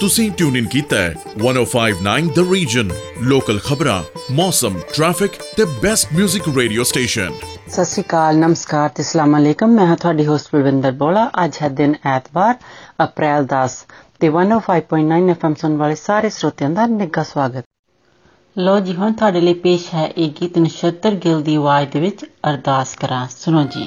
ਤੁਸੀਂ ਟਿਊਨ ਇਨ ਕੀਤਾ ਹੈ 1059 ਦ ਰੀਜਨ ਲੋਕਲ ਖਬਰਾਂ ਮੌਸਮ ਟ੍ਰੈਫਿਕ ਤੇ ਬੈਸਟ 뮤직 ਰੇਡੀਓ ਸਟੇਸ਼ਨ ਸਤਿ ਸ਼੍ਰੀ ਅਕਾਲ, ਨਮਸਕਾਰ ਤੇ ਅਸਲਾਮ ਅਲੈਕਮ। ਮੈਂ ਹਾਂ ਤੁਹਾਡੀ ਹੋਸਟ ਬਲਵਿੰਦਰ ਬੋਲਾ। ਅੱਜ ਹੈ ਦਿਨ ਐਤਵਾਰ, ਅਪ੍ਰੈਲ 10 ਤੇ 105.9 ਐਫਐਮ ਸੁਣ ਵਾਲੇ ਸਾਰੇ ਸਰੋਤਿਆਂ ਦਾ ਨਿੱਘਾ ਸਵਾਗਤ। ਲੋ ਜੀ, ਹੁਣ ਤੁਹਾਡੇ ਲਈ ਪੇਸ਼ ਹੈ ਇਹ ਗੀਤ ਨਛੱਤਰ ਗਿੱਲ ਦੀ ਆਵਾਜ਼ ਦੇ ਵਿੱਚ ਅਰਦਾਸ ਕਰਾਂ। ਸੁਣੋ ਜੀ।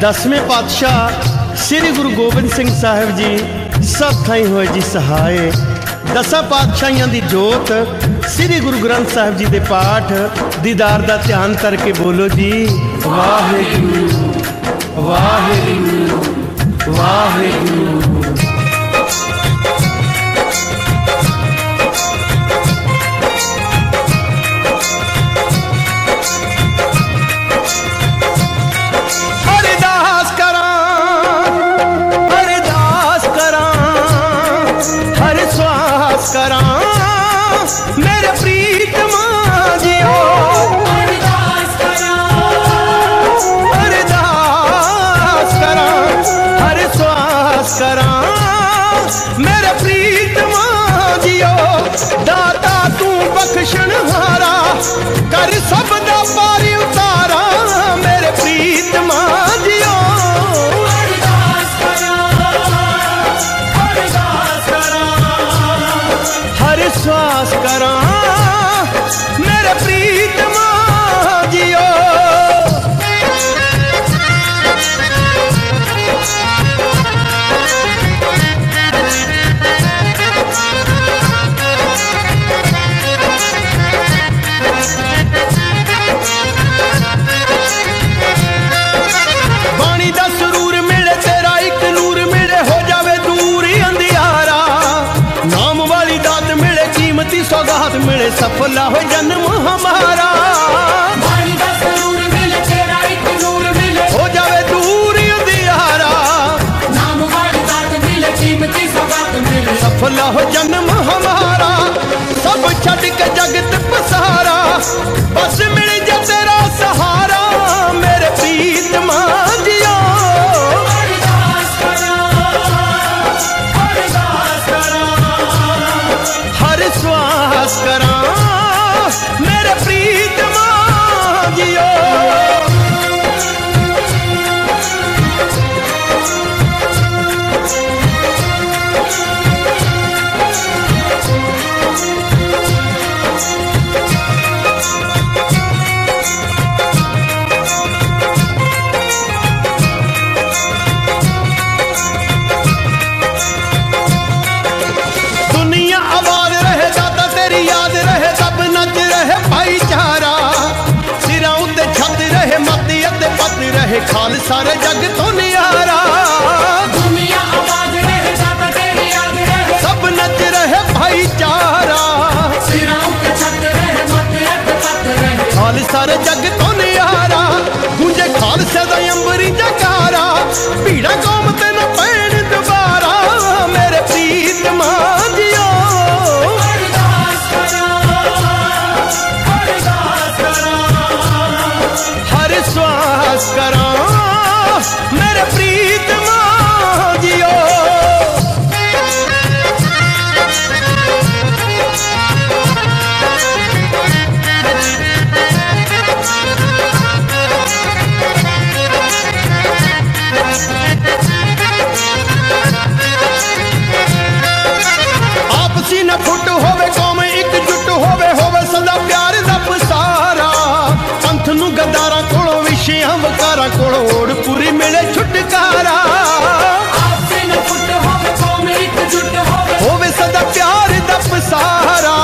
ਦਸਵੇਂ ਪਾਤਸ਼ਾਹ ਸ੍ਰੀ ਗੁਰੂ ਗੋਬਿੰਦ ਸਿੰਘ ਸਾਹਿਬ ਜੀ ਸਭ ਥਾਈ ਹੋਏ ਜੀ ਸਹਾਏ। ਦਸਾਂ ਪਾਤਸ਼ਾਹੀਆਂ ਦੀ ਜੋਤ ਸ੍ਰੀ ਗੁਰੂ ਗ੍ਰੰਥ ਸਾਹਿਬ ਜੀ ਦੇ ਪਾਠ ਦੀਦਾਰ ਦਾ ਧਿਆਨ ਕਰਕੇ ਬੋਲੋ ਜੀ। ਵਾਹਿਗੁਰੂ ਵਾਹਿਗੁਰੂ ਵਾਹਿਗੁਰੂ। ਫੁੱਲਾ ਹੋ ਜਨਮ ਹਮਾਰਾ। ਹੋ ਜਾਵੇ ਦੂਰ ਅੰਧਿਆਰਾ ਨਾਮ ਵਾਰਦਾਤ ਮਿਲੇ ਕੀਮਤੀ ਸਬਾਤ ਮਿਲੇ। ਸਫਲਾ ਹੋ ਜਨਮ ਹਮਾਰਾ। ਸਭ ਛੱਡ ਕੇ ਜਗਤ ਪਸਾਰਾ। ਬਸ ਮਿਲ ਜਾਵੇ saracak ਵਕਾਰਾਂ ਕੋਲੋਂ ਓੜ ਪੂਰੀ ਮਿਲੇ ਛੁਟਕਾਰਾ। ਆਪਸੇ ਨ ਫੁੱਟ ਹੋਵੇ ਕੌਮ ਇਕਜੁੱਟ ਹੋਵੇ। ਹੋਵੇ ਸਦਾ ਪਿਆਰ ਦਾ ਪਸਾਰਾ।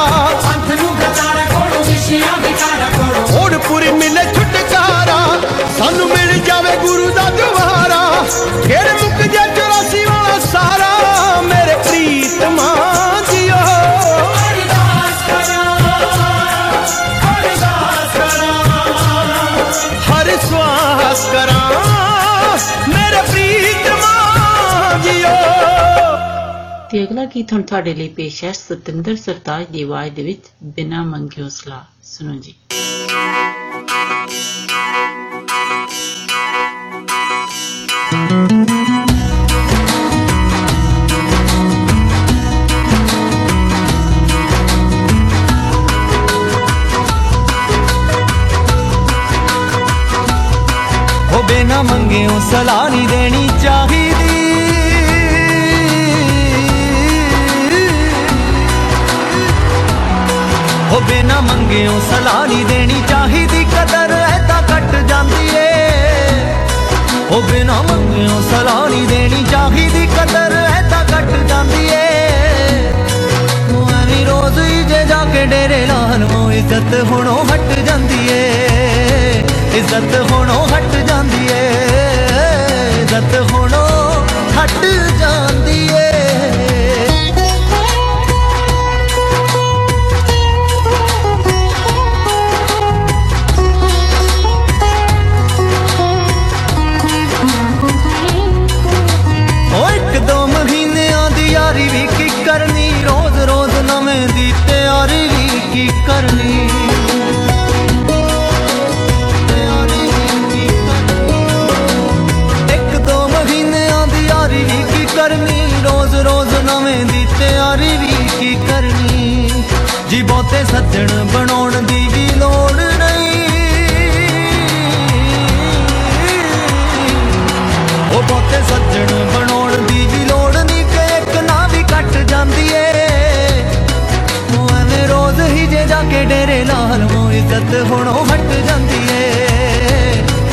ਪੰਥ ਨੂੰ ਗਦਾਰਾ ਕੋਲੋਂ ਵਿਸ਼ਿਆਂ ਵਿਕਾਰਾ ਕੋਲੋਂ। ਓੜ ਪੂਰੀ ਮਿਲੇ ਛੁਟਕਾਰਾ। ਸਾਨੂੰ ਮਿਲ ਜਾਵੇ ਗੁਰੂ ਦਾ ਦੁਆਰਾ। ਫਿਰ ਮੁੱਕ ਹਰ ਸਵਾਸ ਕਰਾਂ ਮੇਰੇ ਪ੍ਰੀਤਮਾ ਜੀਓ ਤੇ ਅਗਲਾ ਗੀਤ ਹੁਣ ਤੁਹਾਡੇ ਲਈ ਪੇਸ਼ ਹੈ ਸਤਿੰਦਰ ਸਰਤਾਜ ਦੀ ਆਵਾਜ਼ ਦੇ ਵਿੱਚ ਬਿਨਾ ਮੰਗਿਓ ਸਲਾਹ। ਸੁਣੋ ਜੀ। ਉਹ ਬਿਨਾ ਮੰਗਿਓ ਸਲਾਹ ਨਹੀਂ ਦੇਣੀ ਚਾਹੀਦੀ? ਉਹ ਬਿਨਾ ਮੰਗਿਓ ਸਲਾਹ ਨਹੀਂ ਦੇਣੀ ਚਾਹੀਦੀ, ਕਦਰ ਐਦਾਂ ਕੱਟ ਜਾਂਦੀ ਏ। ਉਹ ਬਿਨਾ ਮੰਗਿਓ ਸਲਾਹ ਨਹੀਂ ਦੇਣੀ ਚਾਹੀਦੀ, ਕਦਰ ਐਦਾਂ ਕੱਟ ਜਾਂਦੀ ਏ। ਉਹ ਐਵੇਂ ਰੋਜ਼ ਹੀ ਜੇ ਜਾ ਕੇ ਡੇਰੇ ਲਾ ਲਵਾਂ ਇੱਜ਼ਤ ਹੁਣੋਂ ਹਟ ਜਾਂਦੀ ਏ। ਇੱਜ਼ਤ ਹੁਣੋਂ ਹਟ ਜਾਂਦੀ ਏ। जत होनो हट जा ਜੀ ਬਹੁਤੇ ਸੱਜਣ ਬਣਾਉਣ ਦੀ ਵੀ ਲੋੜ ਨਹੀਂ। ਉਹ ਬਹੁਤੇ ਸੱਜਣ ਬਣਾਉਣ ਦੀ ਵੀ ਲੋੜ ਨਹੀਂ ਕਿ ਇੱਕ ਨਾ ਵੀ ਕੱਟ ਜਾਂਦੀ ਏ। ਉਹ ਐਵੇਂ ਰੋਜ਼ ਹੀ ਜੇ ਜਾ ਕੇ ਡੇਰੇ ਲਾ ਲਵਾਂ ਇੱਜ਼ਤ ਹੁਣੋਂ ਹਟ ਜਾਂਦੀ ਏ।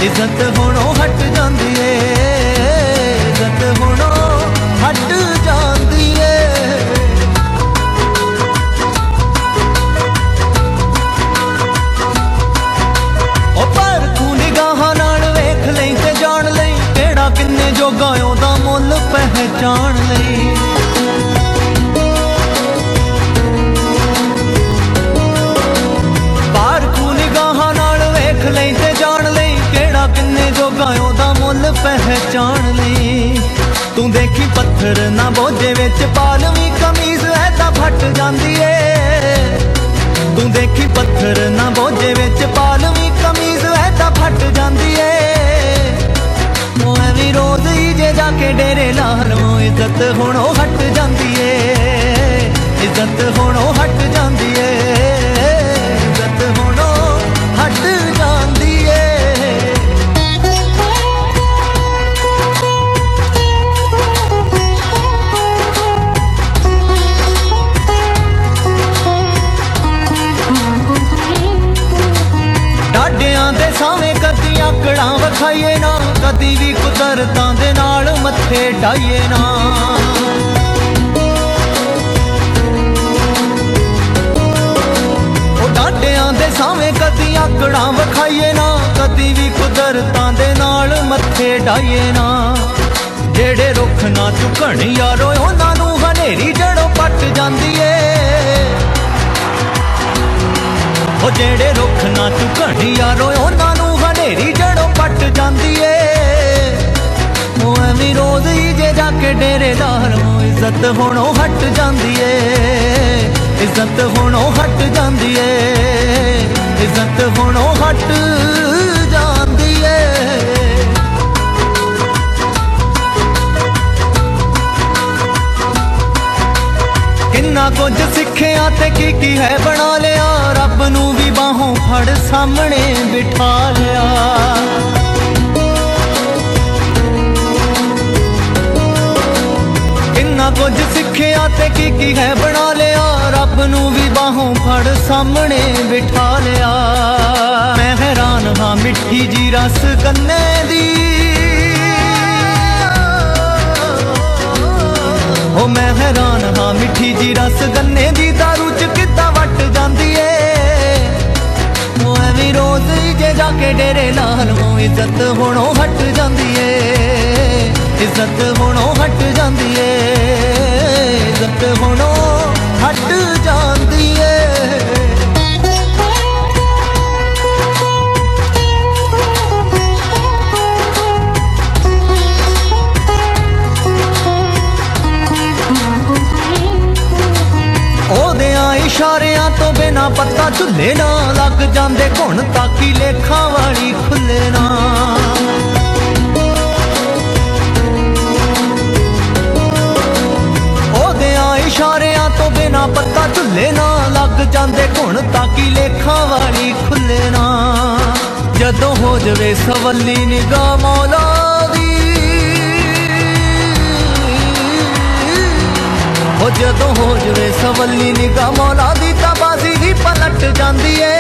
ਇੱਜ਼ਤ ਹੁਣੋਂ ਹਟ ਜਾਂਦੀ ਏ। ਦੇਖੀ ਪੱਥਰ ਨਾ ਬੋਝੇ ਵਿੱਚ ਪਾਲਵੀਂ ਕਮੀਜ਼ ਐ ਤਾਂ ਫਟ ਜਾਂਦੀ ਏ। ਤੂੰ ਦੇਖੀ ਪੱਥਰ ਨਾ ਬੋਝੇ ਵਿੱਚ ਪਾਲਵੀਂ ਕਮੀਜ਼ ਐ ਤਾਂ ਫਟ ਜਾਂਦੀ ਏ। ਉਹ ਐਵੇਂ ਰੋਜ਼ ਹੀ ਜੇ ਜਾ ਕੇ ਡੇਰੇ ਲਾ ਲਵਾਂ ਇੱਜ਼ਤ ਹੁਣੋਂ ਹਟ ਜਾਂਦੀ ਏ। ਇੱਜ਼ਤ ਹੁਣੋਂ ਹਟ ਜਾਂਦੀ ਏ। ਕਦੀ ਆਕੜਾਂ ਵਿਖਾਈਏ ਨਾ ਕਦੀ ਵੀ ਕੁਦਰਤਾਂ ਦੇ ਨਾਲ ਮੱਥੇ ਢਾਈਏ ਨਾ। ਉਹ ਡਾਡਿਆਂ ਦੇ ਸਾਵੇਂ ਕਦੀ ਆਕੜਾਂ ਵਿਖਾਈਏ ਨਾ, ਕਦੀ ਵੀ ਕੁਦਰਤਾਂ ਦੇ ਨਾਲ ਮੱਥੇ ਢਾਈਏ ਨਾ। ਜਿਹੜੇ ਰੁੱਖ ਨਾ ਝੁਕਣ ਯਾਰੋ, ਉਹਨਾਂ ਨੂੰ ਹਨੇਰੀ ਜੜੋਂ ਪੱਟ ਜਾਂਦੀ ਏ ਉਹ ਜਿਹੜੇ ਰੁੱਖ ਨਾ ਝੁਕਣ ਯਾਰੋ, ਉਹਨਾਂ ਨੂੰ ਹਨੇਰੀ ਜੜੋਂ ਪੱਟ ਜਾਂਦੀ ਏ। ਉਹ ਐਵੇਂ ਰੋਜ਼ ਹੀ ਜੇ ਜਾ ਕੇ ਡੇਰੇਦਾਰ ਨੂੰ ਇੱਜ਼ਤ ਹੁਣੋਂ ਹਟ ਜਾਂਦੀ ਏ। ਇੱਜ਼ਤ ਹੁਣੋਂ ਹਟ ਜਾਂਦੀ ਏ। ਇੱਜ਼ਤ ਹੁਣੋਂ ਹਟ ਕਿੰਨਾ ਕੁਝ ਸਿੱਖਿਆ ਤੇ ਕੀ ਕੀ ਹੈ ਬਣਾ ਲਿਆ। ਰੱਬ ਨੂੰ ਵੀ ਬਾਹੋਂ ਫੜ ਸਾਹਮਣੇ ਬਿਠਾ ਲਿਆ। ਕਿੰਨਾ ਕੁਝ ਸਿੱਖਿਆ ਤੇ ਕੀ ਕੀ ਹੈ ਬਣਾ ਲਿਆ। ਰੱਬ ਨੂੰ ਵੀ ਬਾਹੋਂ ਫੜ ਸਾਹਮਣੇ ਬਿਠਾ ਲਿਆ। ਮੈਂ ਹੈਰਾਨ ਹਾਂ ਮਿੱਠੀ ਜੀ ਰਸ ਕੰਨੇ ਦੀ। ਹੋ ਮੈਂ ਹੈਰਾਨ ਹਾਂ, ਮਿੱਠੀ ਜੀ ਰਸ ਗੰਨੇ ਦੀ ਦਾਰੂ ਚ ਕਿੱਦਾਂ ਵੱਟ ਜਾਂਦੀ ਏ। ਉਹ ਐਵੇਂ ਰੋਜ਼ ਹੀ ਜੇ ਜਾ ਕੇ ਡੇਰੇ ਲਾਲ ਨੂੰ ਇੱਜ਼ਤ ਹੁਣੋਂ ਹਟ ਜਾਂਦੀ ਏ। ਇੱਜ਼ਤ ਹੁਣੋਂ ਹਟ ਜਾਂਦੀ ਏ। ਇੱਜ਼ਤ ਹੁਣੋਂ ਹਟ ਇਸ਼ਾਰਿਆਂ ਤੋਂ ਬਿਨਾ ਪੱਤਾ ਝੁੱਲੇ ਨਾ ਲੱਗ ਜਾਂਦੇ ਘੁਣ ਤਾਕੀ ਲੇਖਾਂ ਵਾਲੀ ਖੁੱਲੇ ਨਾ। ਉਹਦਿਆਂ ਇਸ਼ਾਰਿਆਂ ਤੋਂ ਬਿਨਾ ਪੱਤਾ ਝੁੱਲੇ ਨਾ ਲੱਗ ਜਾਂਦੇ ਘੁਣ ਤਾਕੀ ਲੇਖਾਂ ਵਾਲੀ ਖੁੱਲੇ ਨਾ। ਜਦੋਂ ਹੋ ਜਵੇ ਸਵੱਲੀ ਨਿਗਾਹ ਮੌਲਾ ਦੀ ਹੋ ਜਦੋਂ ਹੋ ਜਵੇ ਸਵੱਲੀ ਨਿਗਾਹ ਮੌਲਾ ਦੀ ਤਾਂ ਬਾਜ਼ੀ ਹੀ ਪਲਟ ਜਾਂਦੀ ਏ।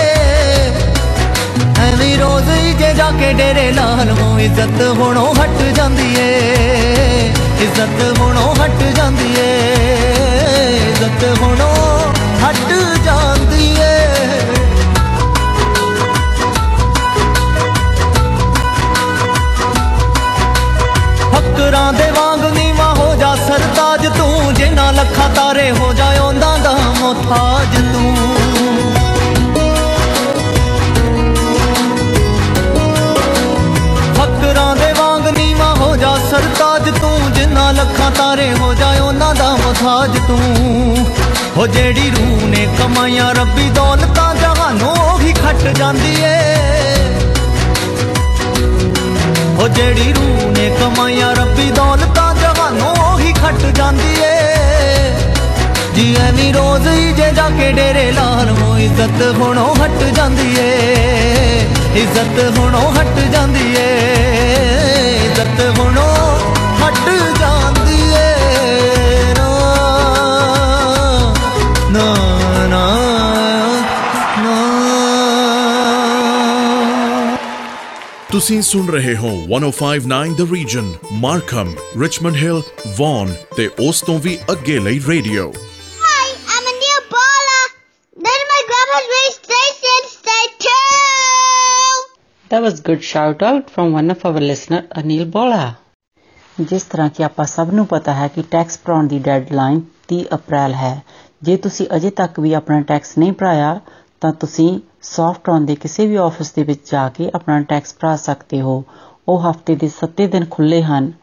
ਐਵੇਂ ਰੋਜ਼ ਹੀ ਜੇ ਜਾ ਕੇ ਡੇਰੇ ਲਾਲ ਨੂੰ ਇੱਜ਼ਤ ਹੁਣੋਂ ਹਟ ਜਾਂਦੀ ਏ। ਇੱਜ਼ਤ ਹੁਣੋਂ ਹਟ ਜਾਂਦੀ ਏ। ਇੱਜ਼ਤ ਹੁਣੋਂ ਹਟ ਜਾਂਦੀ ਏ। ਫਕਰਾਂ ਦੇ ਤਾਰੇ ਹੋ ਜਾ ਉਹਨਾਂ ਦਾ ਮੁਹਤਾਜ ਤੂੰ। ਫਕਰਾਂ ਦੇ ਵਾਂਗ ਨੀਵਾ ਹੋ ਜਾ ਸਰਤਾਜ ਤੂੰ ਜਿਨ੍ਹਾਂ ਲੱਖਾਂ ਤਾਰੇ ਹੋ ਜਾ ਉਹਨਾਂ ਦਾ ਮੁਹਤਾਜ ਤੂੰ। ਹੋ ਜਿਹੜੀ ਰੂਹ ਨੇ ਕਮਾਈਆਂ ਰੱਬੀ, ਦੌਲਤਾਂ ਜਹਾਨੋਂ ਉਹੀ ਖੱਟ ਜਾਂਦੀ ਏ। ਉਹ ਜਿਹੜੀ ਰੂਹ ਨੇ ਕਮਾਈਆਂ ਰੱਬੀ, ਦੌਲਤਾਂ ਜਹਾਨੋਂ ਉਹੀ ਖੱਟ ਜਾਂਦੀ ਏ। ਜੀ ਐਵੇਂ ਰੋਜ਼ ਹੀ ਜੇ ਜਾ ਕੇ ਡੇਰੇ ਲਾਲ ਨੂੰ ਇੱਜ਼ਤ ਹੁਣੋਂ ਹਟ ਜਾਂਦੀ ਏ। ਇੱਜ਼ਤ ਹੁਣੋਂ ਹਟ ਜਾਂਦੀ ਏ। ਇੱਜ਼ਤ ਹੁਣੋਂ ਹਟ ਜਾਂਦੀ ਏ। ਨਾ ਨਾ ਨਾ ਤੁਸੀਂ ਸੁਣ ਰਹੇ ਹੋ 1059 the region Markham Richmond Hill Vaughan ਤੇ ਉਸ ਤੋਂ ਵੀ ਅੱਗੇ ਲਈ radio That was good shout out from one of our listener, Anil Bola. ਜਿਸ ਤਰ੍ਹਾਂ ਕਿ ਆਪਾਂ ਸਭ ਨੂੰ ਪਤਾ ਹੈ ਕਿ ਟੈਕਸ ਭਰਾਉਣ ਦੀ ਡੈਡਲਾਈਨ 30 ਅਪ੍ਰੈਲ ਹੈ। ਜੇ ਤੁਸੀਂ ਅਜੇ ਤੱਕ ਵੀ ਆਪਣਾ ਟੈਕਸ ਨਹੀਂ ਭਰਾਇਆ, ਤਾਂ ਤੁਸੀਂ ਸੌਫਟਰਨ ਦੇ ਕਿਸੇ ਵੀ ਆਫਿਸ ਦੇ ਵਿੱਚ ਜਾ ਕੇ ਆਪਣਾ ਟੈਕਸ ਭਰਾ ਸਕਦੇ ਹੋ। ਉਹ ਹਫ਼ਤੇ ਦੇ 7 ਦਿਨ ਖੁੱਲੇ ਹਨ।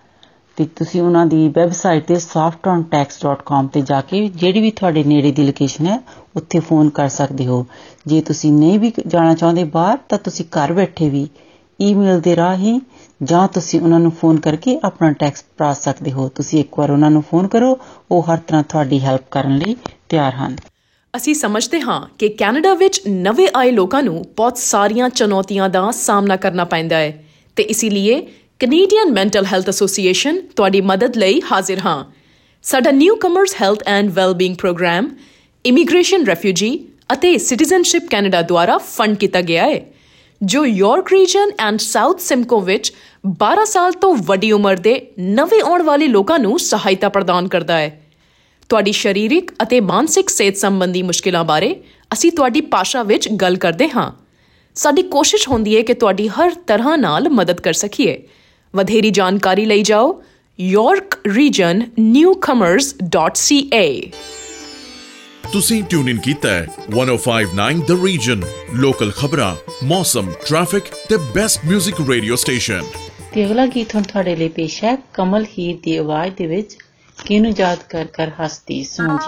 ਤੇ ਤੁਸੀਂ ਉਹਨਾਂ ਦੀ ਵੈਬਸਾਈਟ ਤੇ softontax.com ਤੇ ਜਾ ਕੇ ਜਿਹੜੀ ਵੀ ਤੁਹਾਡੇ ਨੇੜੇ ਦੀ ਲੋਕੇਸ਼ਨ ਹੈ, ਉੱਥੇ ਫੋਨ ਕਰ ਸਕਦੇ ਹੋ। ਜੇ ਤੁਸੀਂ ਨਹੀਂ ਵੀ ਜਾਣਾ ਚਾਹੁੰਦੇ ਬਾਹਰ, ਤਾਂ ਤੁਸੀਂ ਘਰ ਬੈਠੇ ਵੀ ਈਮੇਲ ਦੇ ਰਾਹੀਂ ਜਾਂ ਤੁਸੀਂ ਉਹਨਾਂ ਨੂੰ ਫੋਨ ਕਰਕੇ ਆਪਣਾ ਟੈਕਸ ਭਰਾ ਸਕਦੇ ਹੋ। ਤੁਸੀਂ ਇੱਕ ਵਾਰ ਉਹਨਾਂ ਨੂੰ ਫੋਨ ਕਰੋ, ਉਹ ਹਰ ਤਰ੍ਹਾਂ ਤੁਹਾਡੀ ਹੈਲਪ ਕਰਨ ਲਈ ਤਿਆਰ ਹਨ। ਅਸੀਂ ਸਮਝਦੇ ਹਾਂ ਕਿ ਕੈਨੇਡਾ ਵਿੱਚ ਨਵੇਂ ਆਏ ਲੋਕਾਂ ਨੂੰ ਬਹੁਤ ਸਾਰੀਆਂ ਚੁਣੌਤੀਆਂ ਦਾ ਸਾਹਮਣਾ ਕਰਨਾ ਪੈਂਦਾ ਹੈ ਤੇ ਇਸੇ ਲਈ ਕੈਨੇਡੀਅਨ ਮੈਂਟਲ ਹੈਲਥ ਐਸੋਸੀਏਸ਼ਨ ਤੁਹਾਡੀ ਮਦਦ ਲਈ ਹਾਜ਼ਰ ਹਾਂ। ਸਾਡਾ newcomers health and wellbeing programme immigration refugee ਅਤੇ ਸਿਟੀਜ਼ਨਸ਼ਿਪ ਕੈਨੇਡਾ ਦੁਆਰਾ ਫੰਡ ਕੀਤਾ ਗਿਆ ਹੈ, ਜੋ York region and South Simcoe ਵਿੱਚ 12 ਸਾਲ ਤੋਂ ਵੱਡੀ ਉਮਰ ਦੇ ਨਵੇਂ ਆਉਣ ਵਾਲੇ ਲੋਕਾਂ ਨੂੰ ਸਹਾਇਤਾ ਪ੍ਰਦਾਨ ਕਰਦਾ ਹੈ। ਤੁਹਾਡੀ ਸਰੀਰਕ ਅਤੇ ਮਾਨਸਿਕ ਸਿਹਤ ਸੰਬੰਧੀ ਮੁਸ਼ਕਿਲਾਂ ਬਾਰੇ ਅਸੀਂ ਤੁਹਾਡੀ ਭਾਸ਼ਾ ਵਿੱਚ ਗੱਲ ਕਰਦੇ ਹਾਂ। ਸਾਡੀ ਕੋਸ਼ਿਸ਼ ਹੁੰਦੀ ਹੈ ਕਿ ਤੁਹਾਡੀ ਹਰ ਤਰ੍ਹਾਂ ਨਾਲ ਮਦਦ ਕਰ ਸਕੀਏ। ਵਧੇਰੀ ਜਾਣਕਾਰੀ ਲਈ ਜਾਓ yorkregionnewcomers.ca ਤੁਸੀਂ ਟਿਊਨ ਇਨ ਕੀਤਾ ਹੈ 1059 ਦ ਰੀਜਨ ਲੋਕਲ ਖਬਰਾਂ ਮੌਸਮ ਟ੍ਰੈਫਿਕ ਤੇ ਬੈਸਟ 뮤직 ਰੇਡੀਓ ਸਟੇਸ਼ਨ ਤੇ ਅਗਲਾ ਗੀਤ ਹੁਣ ਤੁਹਾਡੇ ਲਈ ਪੇਸ਼ ਹੈ ਕਮਲ ਹੀਰ ਦੀ ਆਵਾਜ਼ ਦੇ ਵਿੱਚ ਕਿਨੂੰ ਯਾਦ ਕਰ ਕਰ ਹੱਸਦੀ ਸੁਣੋ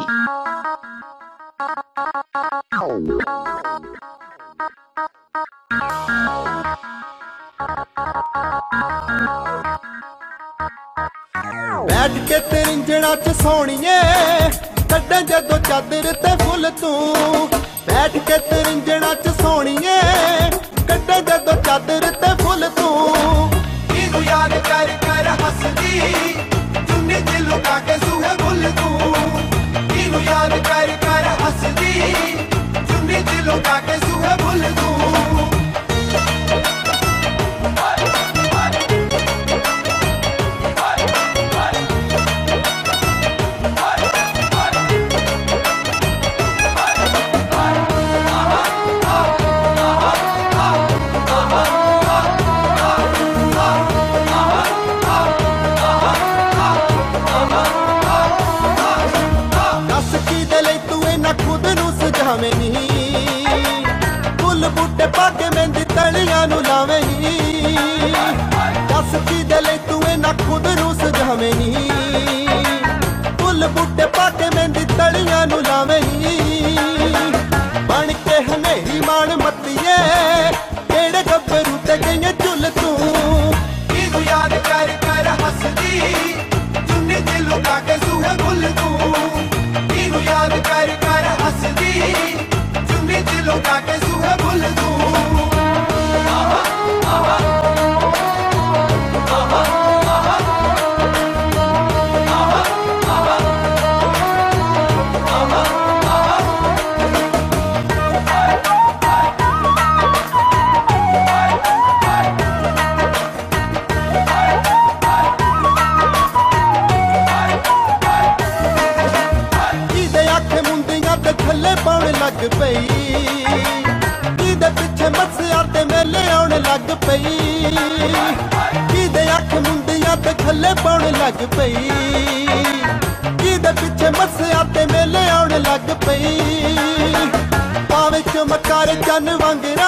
ਜੀ ਬੈਠ ਕੇ ਤਰਿੰਜਣਾ ਚ ਸੋਣੀਏ। ਕੱਢਾਂ ਜਦੋਂ ਚਾਦਰ ਤੇ ਫੁੱਲ ਤੂੰ। ਬੈਠ ਕੇ ਤਰਿੰਜਣਾ ਚ ਸੋਣੀਏ। ਕੱਢਾਂ ਜਦੋਂ ਚਾਦਰ ਤੇ ਫੁੱਲ ਤੂੰ। ਇਹਨੂੰ ਯਾਦ ਕਰ ਕਰ ਹੱਸਦੀ। ਚੁੰਨੀ ਚ ਲੁਕਾ ਕੇ ਸੂਹੇ ਬੁੱਲ ਤੂੰ। ਇਹਨੂੰ ਯਾਦ ਕਰ ਕਰ ਹੱਸਦੀ। आप many ਲੱਗ ਪਈ। ਜਿਹਦੇ ਪਿੱਛੇ ਮੱਸਿਆ ਤੇ ਮੇਲੇ ਆਉਣ ਲੱਗ ਪਈ। ਪਾਵੇ ਚਮਕਾਰ ਚੰਨ ਵਾਂਗਰਾ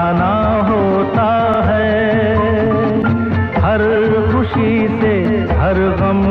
हर गम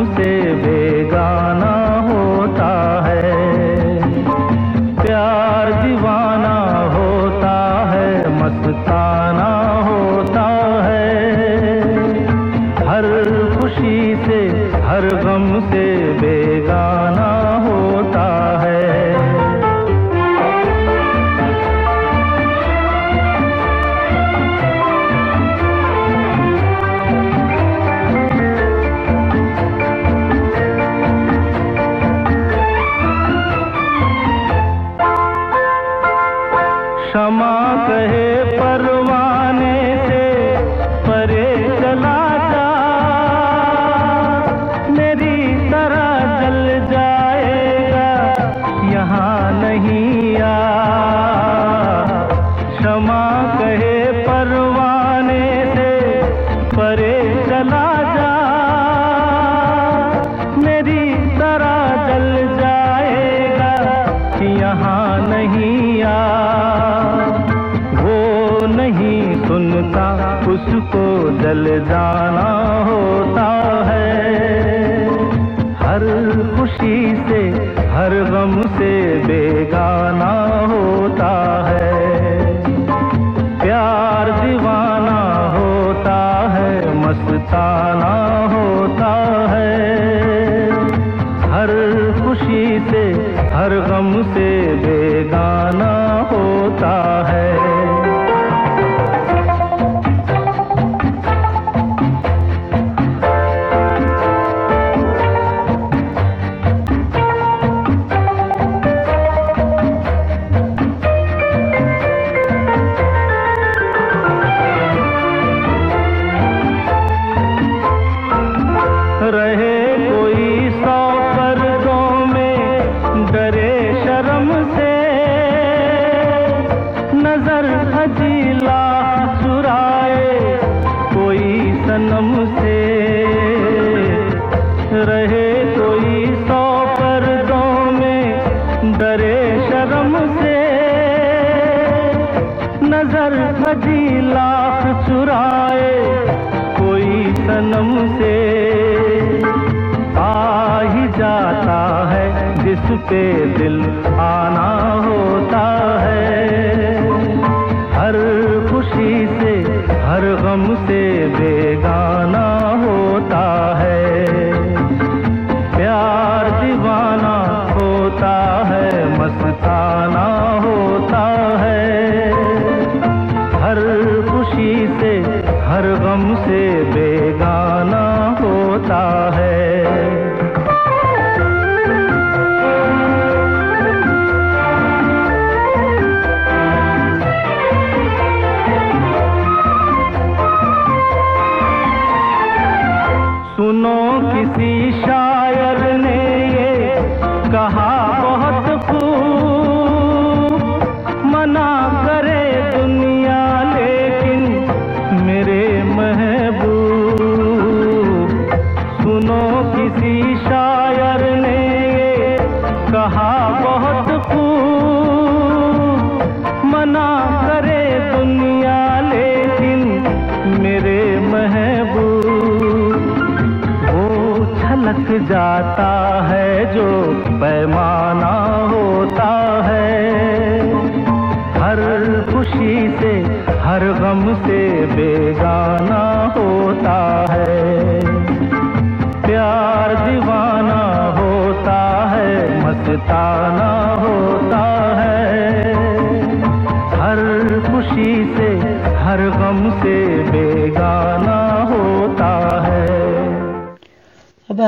सुनो किसी शायर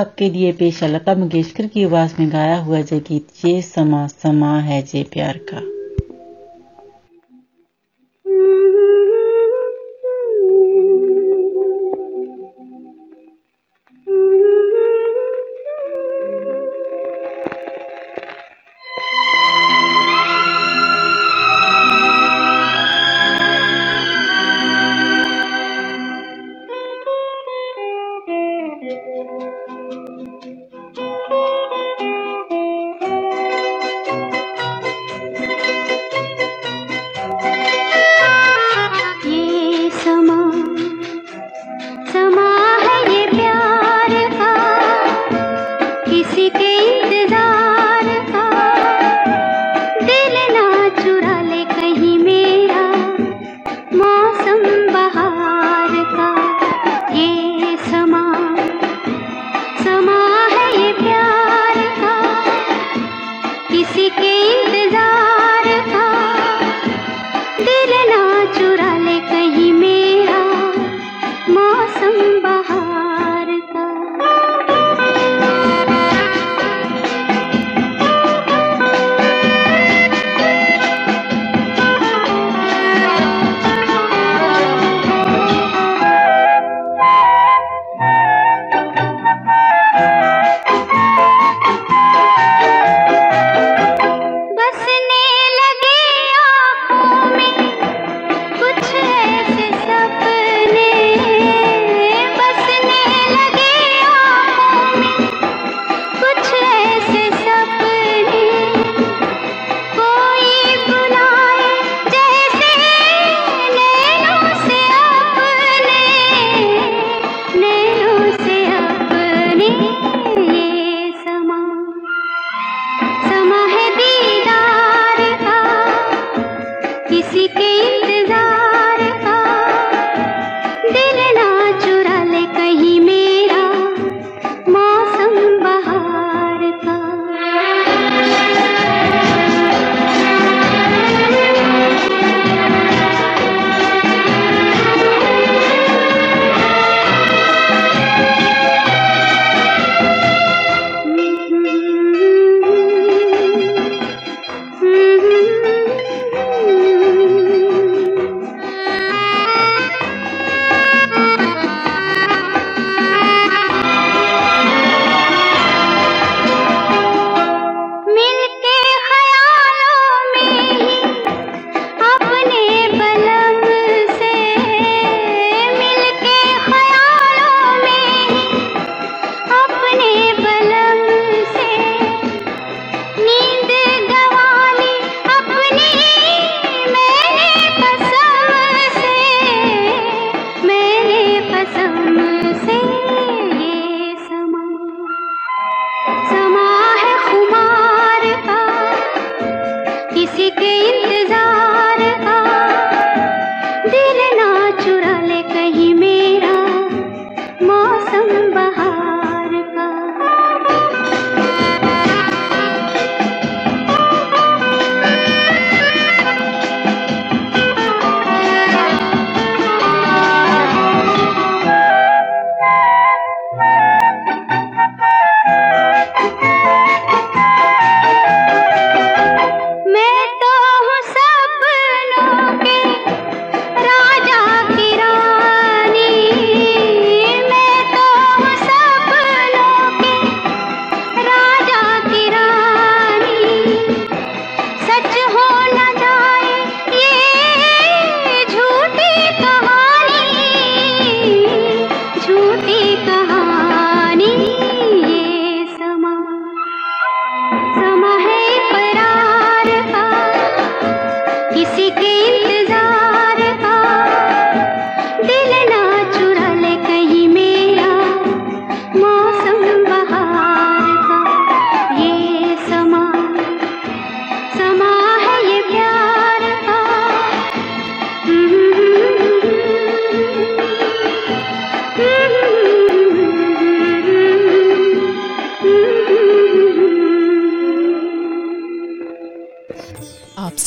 आपके लिए पेश लता मंगेशकर की आवाज़ में गाया हुआ जय गीत ये समा समा है जे प्यार का। किसी के इंतज़ार।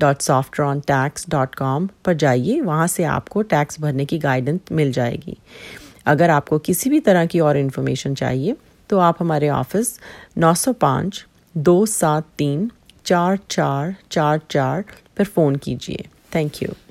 www.softrontax.com पर जाइए। वहाँ से आपको टैक्स भरने की गाइडेंस मिल जाएगी। अगर आपको किसी भी तरह की और इन्फॉर्मेशन चाहिए तो आप हमारे ऑफ़िस 905 दो सात तीन चार चार चार चार पर फ़ोन कीजिए। थैंक यू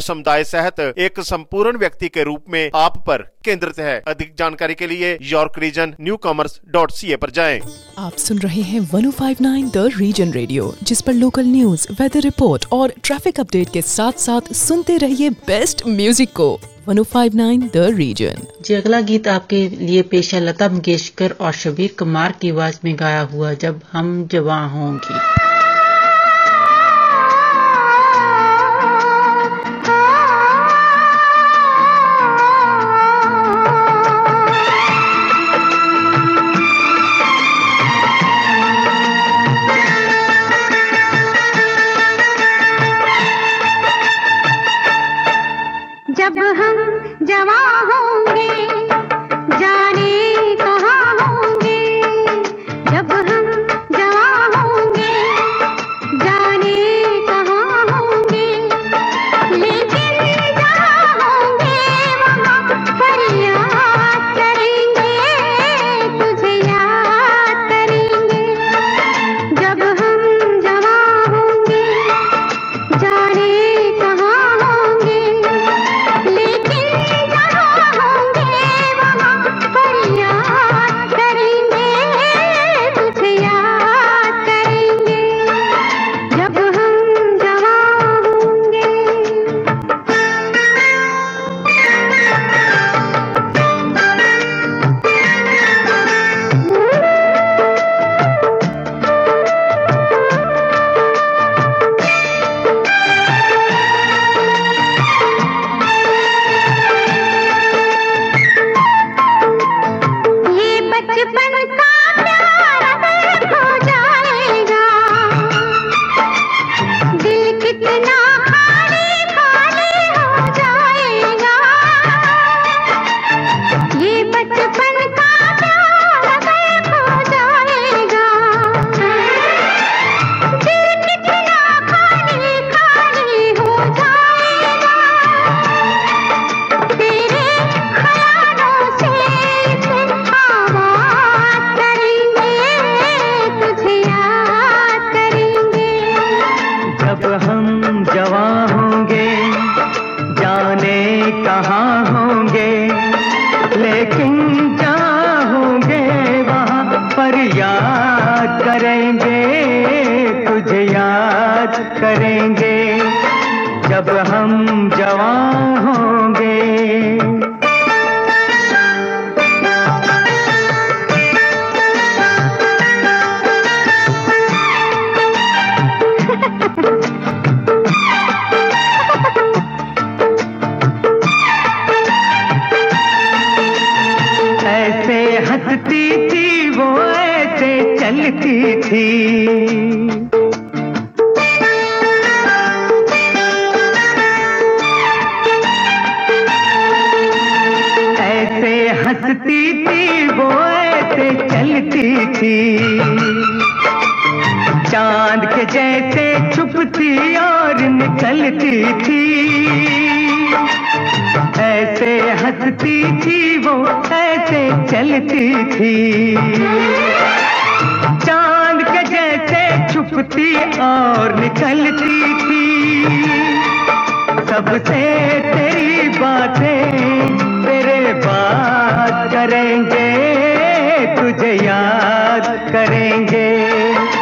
समुदाय सहित एक संपूर्ण व्यक्ति के रूप में आप पर केंद्रित है। अधिक जानकारी के लिए York region newcomers dot C A पर जाए। आप सुन रहे हैं 1059 द रीजन रेडियो जिस पर लोकल न्यूज़ वेदर रिपोर्ट और ट्रैफ़िक अपडेट के साथ साथ सुनते रहिए बेस्ट म्यूज़िक को। 1059 द रीजन जी अगला गीत आपके लिए पेशा लता मंगेशकर और शबीर कुमार की आवाज़ में गाया हुआ जब हम जवा होंगी। करेंगे तुझे याद करेंगे।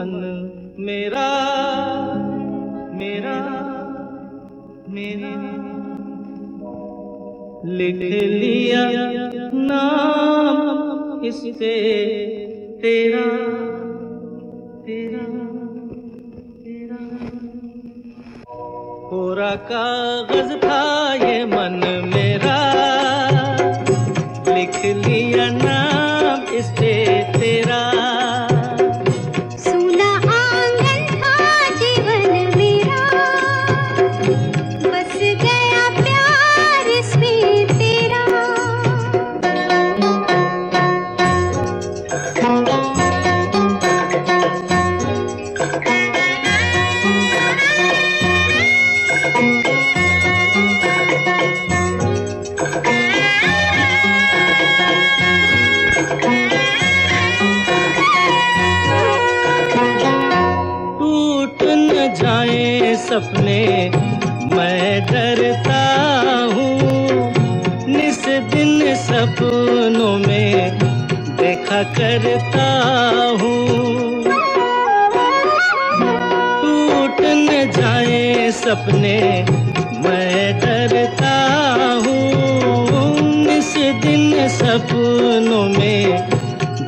मन मेरा मेरा मेरा। लिख लिया नाम इससे तेरा तेरा तेरा। कोरा कागज़ था सपने मैं डरता हूँ इस दिन सपनों में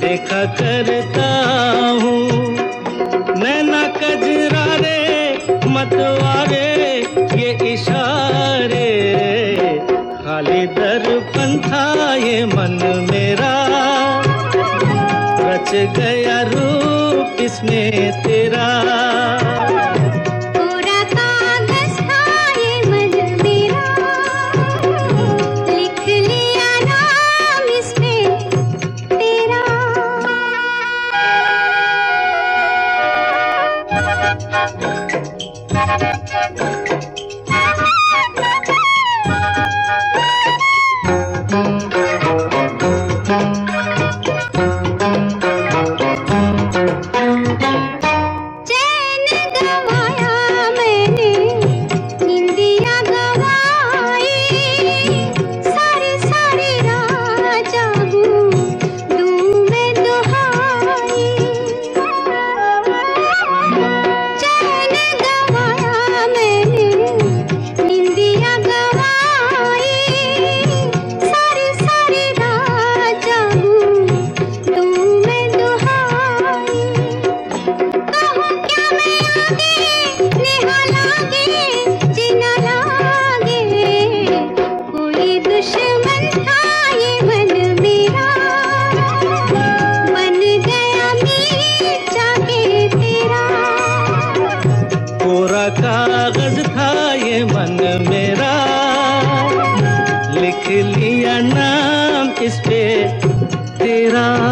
देखा करता हूँ। नैना कजरा रे मतवारे ये इशारे खाली दर्पण था ये मन मेरा, रच गया रूप इसमें तेरा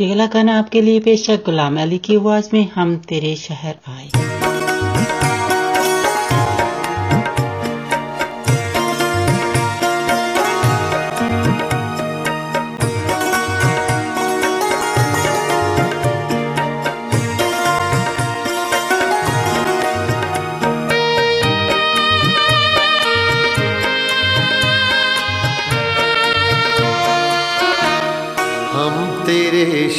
ये खाना आपके लिए पेश गुलाम अली की आवाज़ में हम तेरे शहर आए।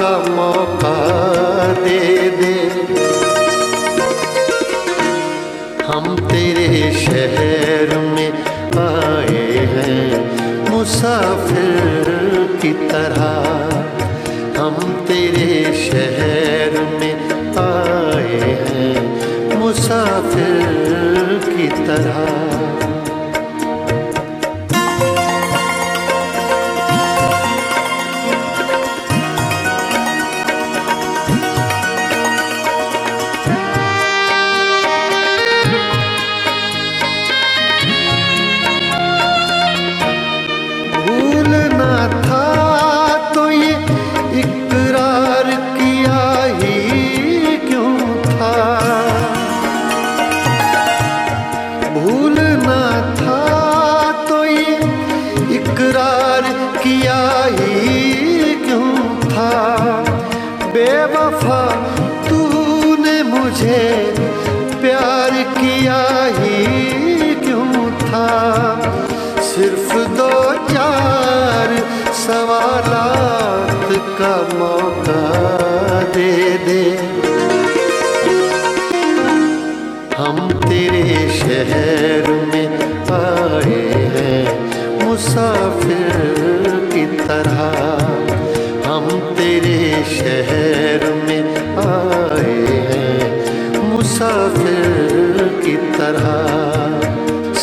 का मौका दे दे। हम तेरे शहर में आए हैं, मुसाफिर की तरह। हम तेरे शहर में आए हैं, मुसाफिर की तरह।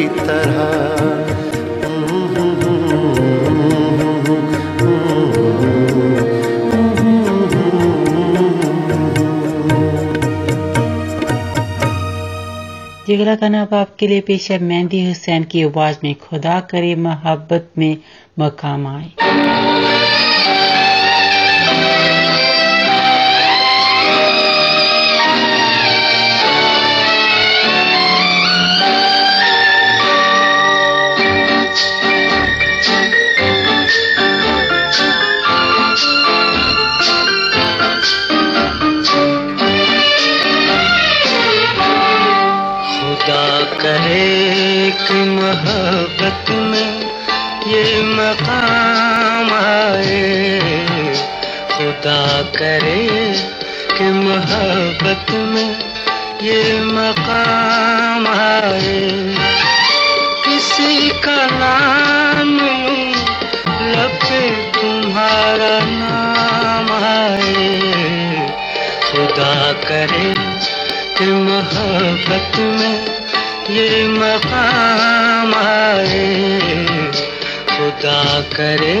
की जिगरा गाना अब आपके लिए पेश है, मेहंदी हुसैन की आवाज़ में, खुदा करे मोहब्बत में मकाम आए। करे कि मोहब्बत में ये मकाम आए। किसी का नाम लूँ लब पे तुम्हारा नाम आए। खुदा करे कि मोहब्बत में ये मकाम आए। खुदा करे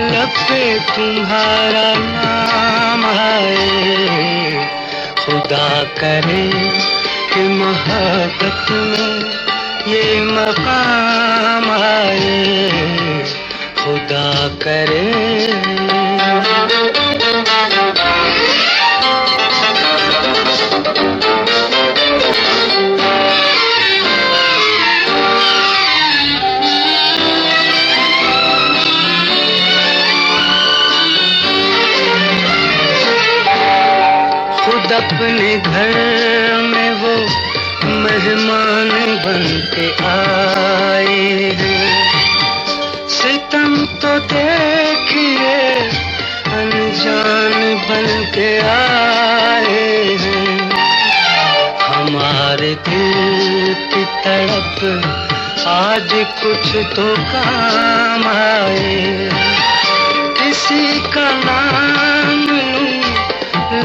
लब पे तुम्हारा नाम है। खुदा करे कि मोहब्बत में ये मकाम आए खुदा करे अपने घर में वो मेहमान बन के आए सितम तो देखिए अनजान बन के आए हमारे दिल की आज कुछ तो काम आए किसी का नाम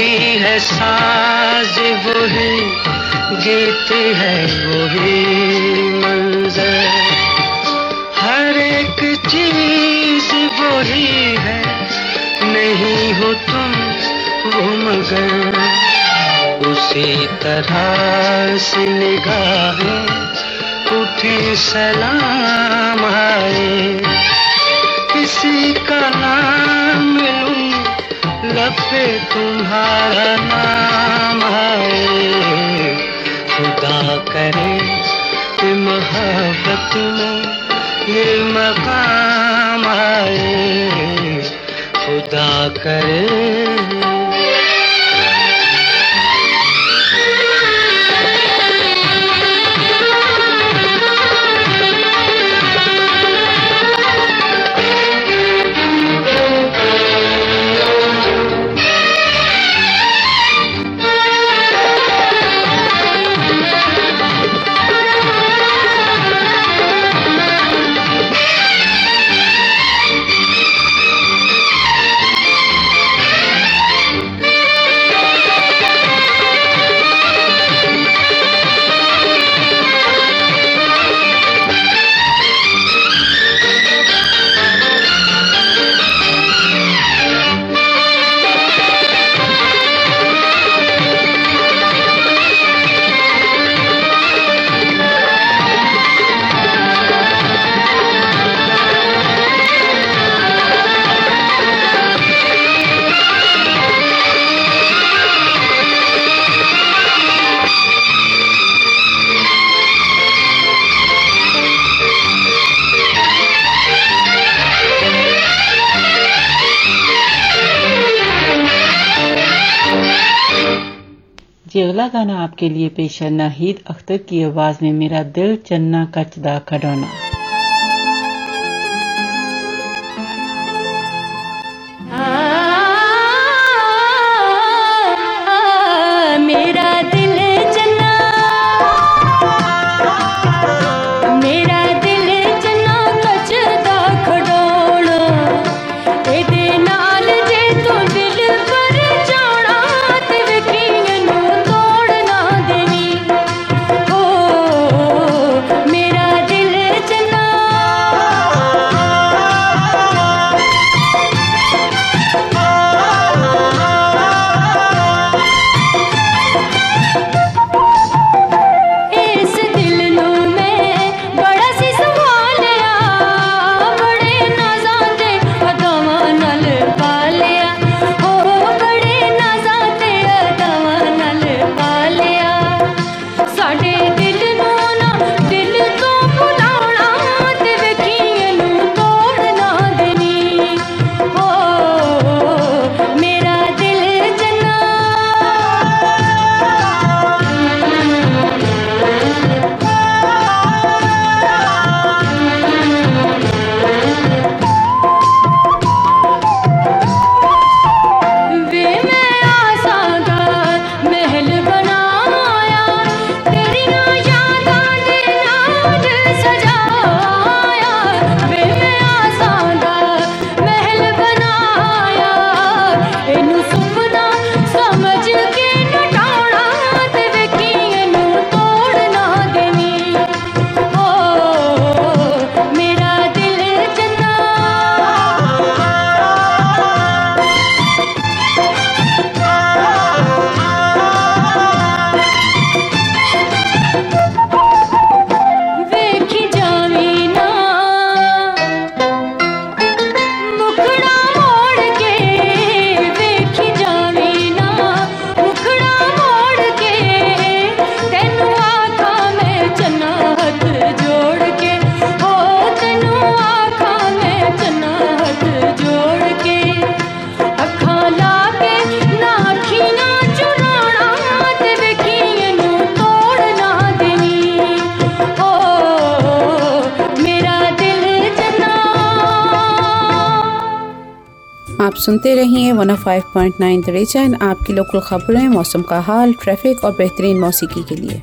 वही है साज, वही गीत है, वही मंजर। हर एक चीज़ वही है, नहीं हो तुम वो मगर। उसी तरह से निगाहें उठी, सलाम आए किसी का नाम लब पे तुम्हारा नाम आए खुदा करे कि मोहब्बत में ये मकाम आए खुदा करे अगला गाना आपके लिए पेश है नाहिद अख्तर की आवाज़ में, मेरा दिल चन्ना कचदा खडौना सुनते रहिए one five point nine the region आपकी लोकल खबरें, मौसम का हाल ट्रैफ़िक और बेहतरीन मौसीकी के लिए।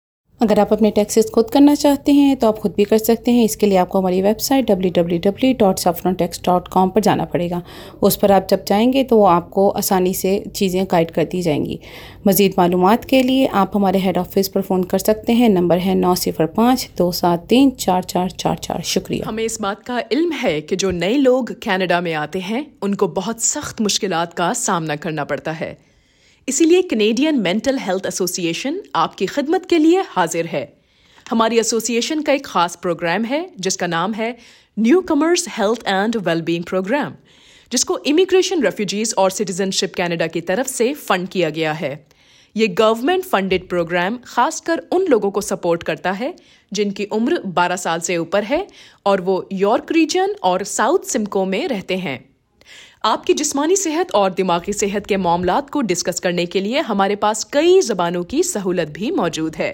अगर आप अपने टैक्सेस खुद करना चाहते हैं तो आप खुद भी कर सकते हैं। इसके लिए आपको हमारी वेबसाइट www.saffrontax.com पर जाना पड़ेगा। उस पर आप जब जाएँगे तो वो आपको आसानी से चीज़ें गाइड कर दी जाएँगी। मज़ीद मालूम के लिए आप हमारे हेड ऑफ़िस पर फ़ोन कर सकते हैं। नंबर है नौ सिफर पाँच, दो सात तीन, चार चार चार चार। शुक्रिया। हमें इस बात का इल्म है कि जो नए लोग कनाडा में आते हैं, उनको बहुत सख्त मुश्किल का सामना करना पड़ता है। इसीलिए कनेडियन मेंटल हेल्थ एसोसिएशन आपकी खिदमत के लिए हाजिर है। हमारी एसोसिएशन का एक खास प्रोग्राम है, जिसका नाम है newcomers health and wellbeing program जिसको इमिग्रेशन रेफ्यूजीज और सिटीजनशिप कनाडा की तरफ़ से फंड किया गया है। ये गवर्नमेंट फंडेड प्रोग्राम खासकर उन लोगों को सपोर्ट करता है, जिनकी उम्र 12 साल से ऊपर है और वो यॉर्क रीजन और साउथ सिमको में रहते हैं। आपकी जिस्मानी सेहत और दिमागी सेहत के मामला को डिस्कस करने के लिए हमारे पास कई जबानों की सहूलत भी मौजूद है।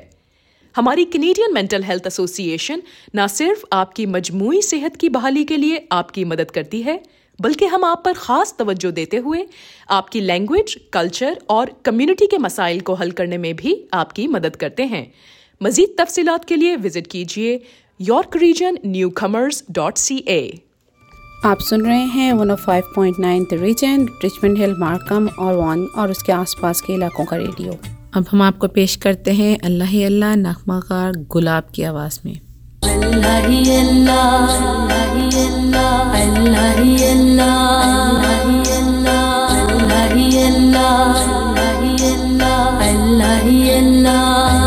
हमारी कनेडियन मेंटल हेल्थ एसोसिएशन न सिर्फ़ आपकी मजमू सेहत की बहाली के लिए आपकी मदद करती है, बल्कि हम आप पर खास तवज्जो देते हुए आपकी लैंग्वेज कल्चर और कम्युनिटी के मसाइल को हल करने में भी आपकी मदद करते हैं। मजीद तफसीलात के लिए विज़िट कीजिए York Region newcomers dot C A आप सुन रहे हैं 105.9 the region Richmond Hill Markham और वन और उसके आसपास के इलाकों का रेडियो। अब हम आपको पेश करते हैं अल्लाह अल्लाह नगमाकार गुलाब की आवाज़ में। अल्लाह अल्लाह अल्लाह अल्लाह अल्लाह अल्लाह अल्लाह।